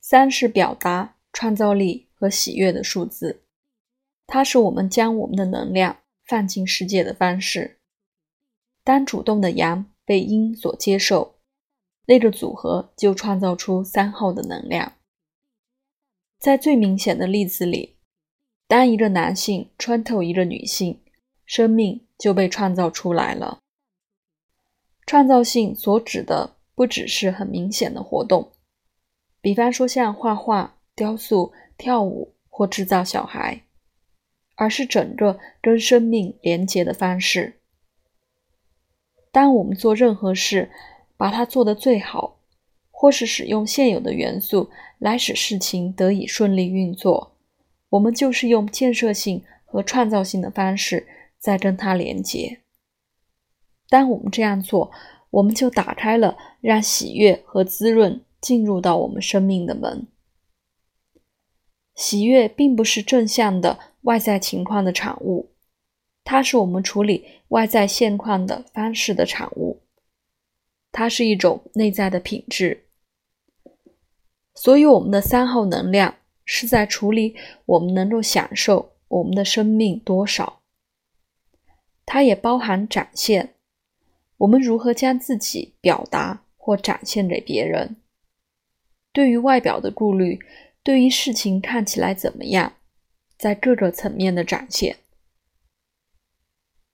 三是表达、创造力和喜悦的数字，它是我们将我们的能量放进世界的方式。当主动的阳被阴所接受，那个组合就创造出三号的能量。在最明显的例子里，当一个男性穿透一个女性，生命就被创造出来了。创造性所指的不只是很明显的活动，比方说像画画、雕塑、跳舞或制造小孩，而是整个跟生命连结的方式。当我们做任何事，把它做得最好，或是使用现有的元素来使事情得以顺利运作，我们就是用建设性和创造性的方式在跟它连接。当我们这样做，我们就打开了让喜悦和滋润进入到我们生命的门。喜悦并不是正向的外在情况的产物，它是我们处理外在现况的方式的产物。它是一种内在的品质。所以，我们的三号能量是在处理我们能够享受我们的生命多少。它也包含展现。我们如何将自己表达或展现给别人？对于外表的顾虑，对于事情看起来怎么样，在各个层面的展现。